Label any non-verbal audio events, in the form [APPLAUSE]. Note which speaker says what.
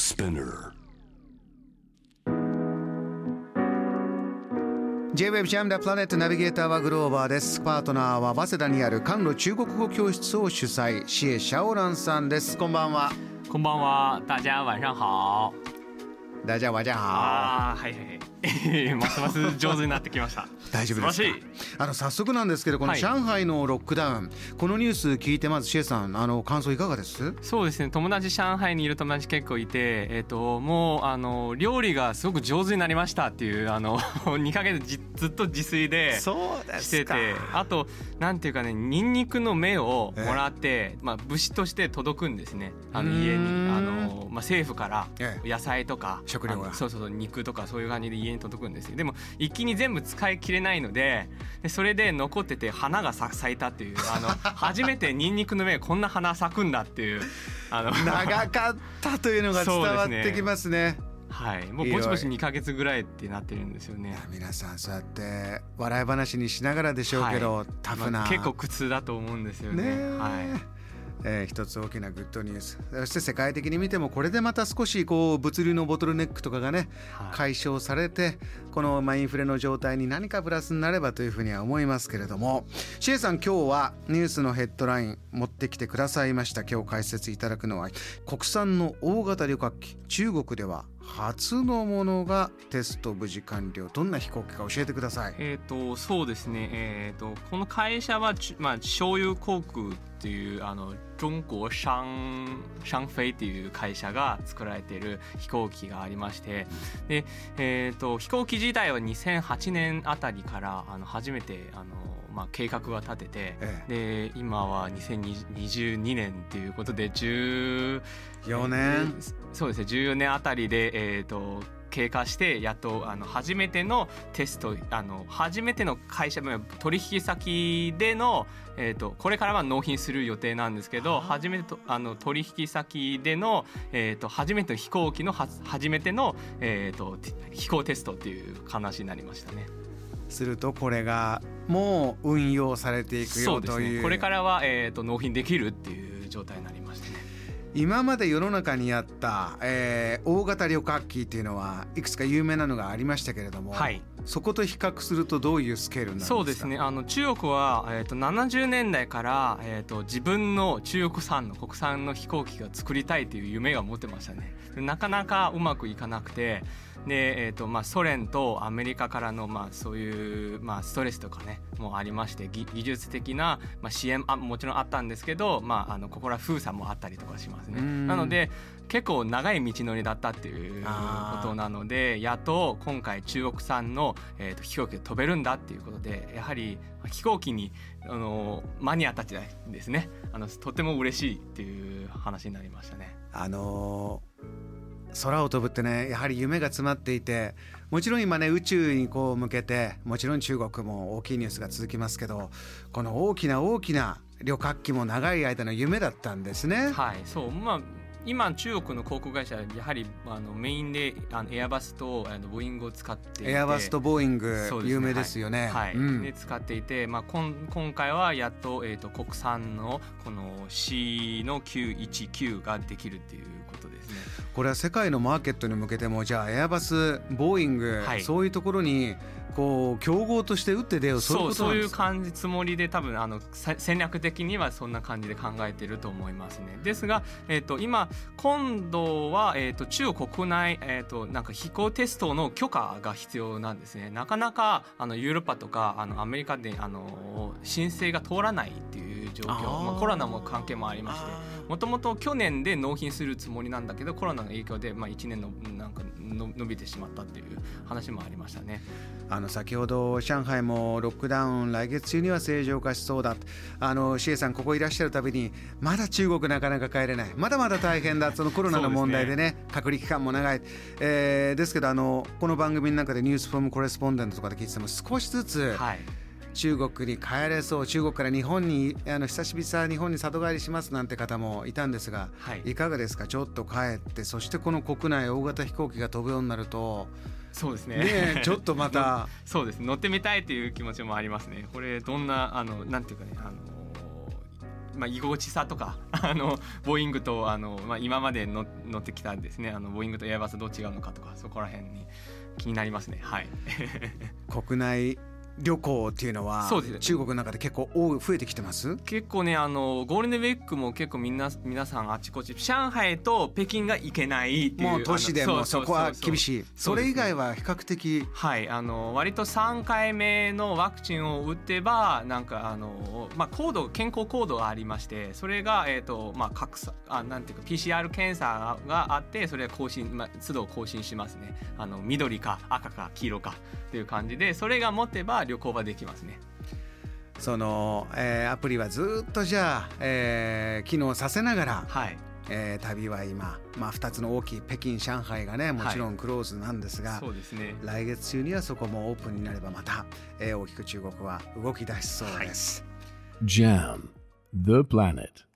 Speaker 1: Spinner.
Speaker 2: J-Web ジャムダプラネットナビゲーターはグローバーですパートナーは早稲田にある韓路中国語教室を主催シエ・シャオランさんですこんばんは
Speaker 3: こんばんは、大家晚上好。
Speaker 2: 大家晚上好
Speaker 3: ああ、はいはいはい。ますます上手になってきました。
Speaker 2: 大丈夫です。あの早速なんですけどこの
Speaker 3: はい。
Speaker 2: 上海のロックダウン、このニュース聞いてまずシエさんあの感想いかがです？
Speaker 3: そうですね。友達上海にいる友達結構いて、えっ、ともうあの料理がすごく上手になりましたっていうあの [LAUGHS] 2ヶ月じずっと自炊で。
Speaker 2: そうで
Speaker 3: しててあとなんていうかねニンニクの芽をもらって、まあ、物資として届くんですね。あの家に。あの、まあ、政府から
Speaker 2: ええ。
Speaker 3: 野菜とか
Speaker 2: 食料が。
Speaker 3: あのそうそうそう肉とかそういう感じで家に届くんですよ。でも一気に全部使い切れないのででそれで残ってて花が咲咲いたっていうあの [LAUGHS] 初めてニンニクの芽こんな花咲くんだっていうあの
Speaker 2: 長かったというのが伝わってきますね。
Speaker 3: はい。もうぼちぼち2ヶ月ぐらいってなってるんですよね。
Speaker 2: 皆さんそうやって笑い話にしながらでしょうけど、
Speaker 3: はい。
Speaker 2: タフな、
Speaker 3: まあ結構苦痛だと思うんですよね。
Speaker 2: ねえ。
Speaker 3: はい
Speaker 2: えー一つ大きなグッドニュース。そして世界的に見てもこれでまた少しこう物流のボトルネックとかがね
Speaker 3: はい。
Speaker 2: 解消されてこのまあインフレの状態に何かプラスになればというふうには思いますけれども。シエさん今日はニュースのヘッドライン持ってきてくださいました。今日解説いただくのは国産の大型旅客機。中国では初のものがテスト無事完了。どんな飛行機か教えてください。
Speaker 3: えー、とそうですね、えー、とこの会社は、ちまあ、醤油航空っていうあの中国商商飛っていう会社が作られている飛行機がありましてで、えー、と飛行機自体は2008年あたりからあの初めてあの、まあ、計画は立てて、
Speaker 2: え
Speaker 3: で今は2022年っていうことで10
Speaker 2: 4年？
Speaker 3: そうですね14年あたりで、えー、と経過してやっとあの初めてのテストあの初めての会社取引先での、えー、とこれからは納品する予定なんですけど初めてとあの取引先での、えー、と初めての飛行機のは初めての、えー、とて飛行テストっていう話になりましたね。
Speaker 2: するとこれがもう運用されていく
Speaker 3: そうです
Speaker 2: よという
Speaker 3: ねこれからは、えー、と納品できるっていう状態になりましたね。
Speaker 2: 今まで世の中にあった、えー大型旅客機っていうのはいくつか有名なのがありましたけれども、
Speaker 3: はい。
Speaker 2: そこと比較するとどういうスケールになるんですか？
Speaker 3: そうですね。あの中国は、えー、と70年代から、えー、と自分の中国産の国産の飛行機が作りたいという夢が持ってましたね。でなかなかうまくいかなくてで、えーとまあ、ソ連とアメリカからの、まあ、そういう、まあ、ストレスとかねもありまして技技術的な、まあ、支援あもちろんあったんですけど、まあ、あのここら封鎖もあったりとかしますね。
Speaker 2: うん。
Speaker 3: なので結構長い道のりだったっていうことなのでやっと今回中国産の、えー、と飛行機で飛べるんだっていうことでやはり飛行機にあのマニアたちですねあのとても嬉しいっていう話になりましたね。
Speaker 2: あのー空を飛ぶってねやはり夢が詰まっていてもちろん今ね宇宙にこう向けてもちろん中国も大きいニュースが続きますけどこの大きな大きな旅客機も長い間の夢だったんですね。
Speaker 3: はいそうまあ今中国の航空会社はやはりあのメインであのエアバスとあのボーイングを使って
Speaker 2: エアバスとボーイング
Speaker 3: ね。
Speaker 2: 有名ですよね。
Speaker 3: はい、
Speaker 2: うん。
Speaker 3: で使っていて、まあ、こん今回はやっと,、えー、と国産のこの C の919ができるっていうことですね。
Speaker 2: これは世界のマーケットに向けてもじゃあエアバスボーイング、
Speaker 3: はい。
Speaker 2: そういうところにこう競合として打って出ようそういう
Speaker 3: そうそういう感じつもりで多分あのさ戦略的にはそんな感じで考えてると思いますね。ですが、えー、と今今度は、えー、と中国国内、えー、となんか飛行テストの許可が必要なんですね。なかなかあのヨーロッパとかあのアメリカであの申請が通らないっていう状況。まあ、コロナも関係もありましてもともと去年で納品するつもりなんだけどコロナの影響で、まあ、1年のなんかの伸びてしまったっていう話もありましたね。
Speaker 2: あの先ほど上海もロックダウン来月中には正常化しそうだ。あのシエさんここいらっしゃるたびにまだ中国なかなか帰れない。まだまだ大変だ。そのコロナの問題でね。隔離期間も長い、えーですけどあのこの番組の中でニュースフォームコレスポンデントとかで聞いてても少しずつ
Speaker 3: はい
Speaker 2: 中国に帰れそう中国から日本にあの久しぶりさ日本に里帰りしますなんて方もいたんですが、
Speaker 3: はい。
Speaker 2: いかがですか？ちょっと帰ってそしてこの国内大型飛行機が飛ぶようになると
Speaker 3: そうですね。
Speaker 2: ねえちょっとまた [LAUGHS]
Speaker 3: そうです。乗ってみたいという気持ちもありますね。これどんなあのなんていうかねあのまあ、居心地さとか [LAUGHS] あのボーイングとあの、まあ、今まで乗ってきたですね。あのボーイングとエアバスどう違うのかとかそこら辺に気になりますね。はい。[LAUGHS]
Speaker 2: 国内旅行っていうのは中国の中で結構多い増えてきてます？
Speaker 3: 結構ねあのゴールデンウィークも結構みんな皆さんあちこち上海と北京が行けないっていう
Speaker 2: もう都市でもそこは厳しい。それ以外は比較的、
Speaker 3: はい。あの割と3回目のワクチンを打てばなんかあの、まあ、コード健康コードがありましてそれが、えーとまあ、格差あなんていうか PCR 検査があってそれは更新、まあ、都度更新しますね。あの緑か赤か黄色かっていう感じでそれが持てば旅行はできますね。
Speaker 2: その、えー、アプリはずっとじゃあ、えー、機能させながら、はい。えー、旅は今、まあ、2つの大きい北京上海がねもちろんクローズなんですが、はい、そうですね、来月中にはそこもオープンになればまた、えー、大きく中国は動き出しそうです。はい、JAM The Planet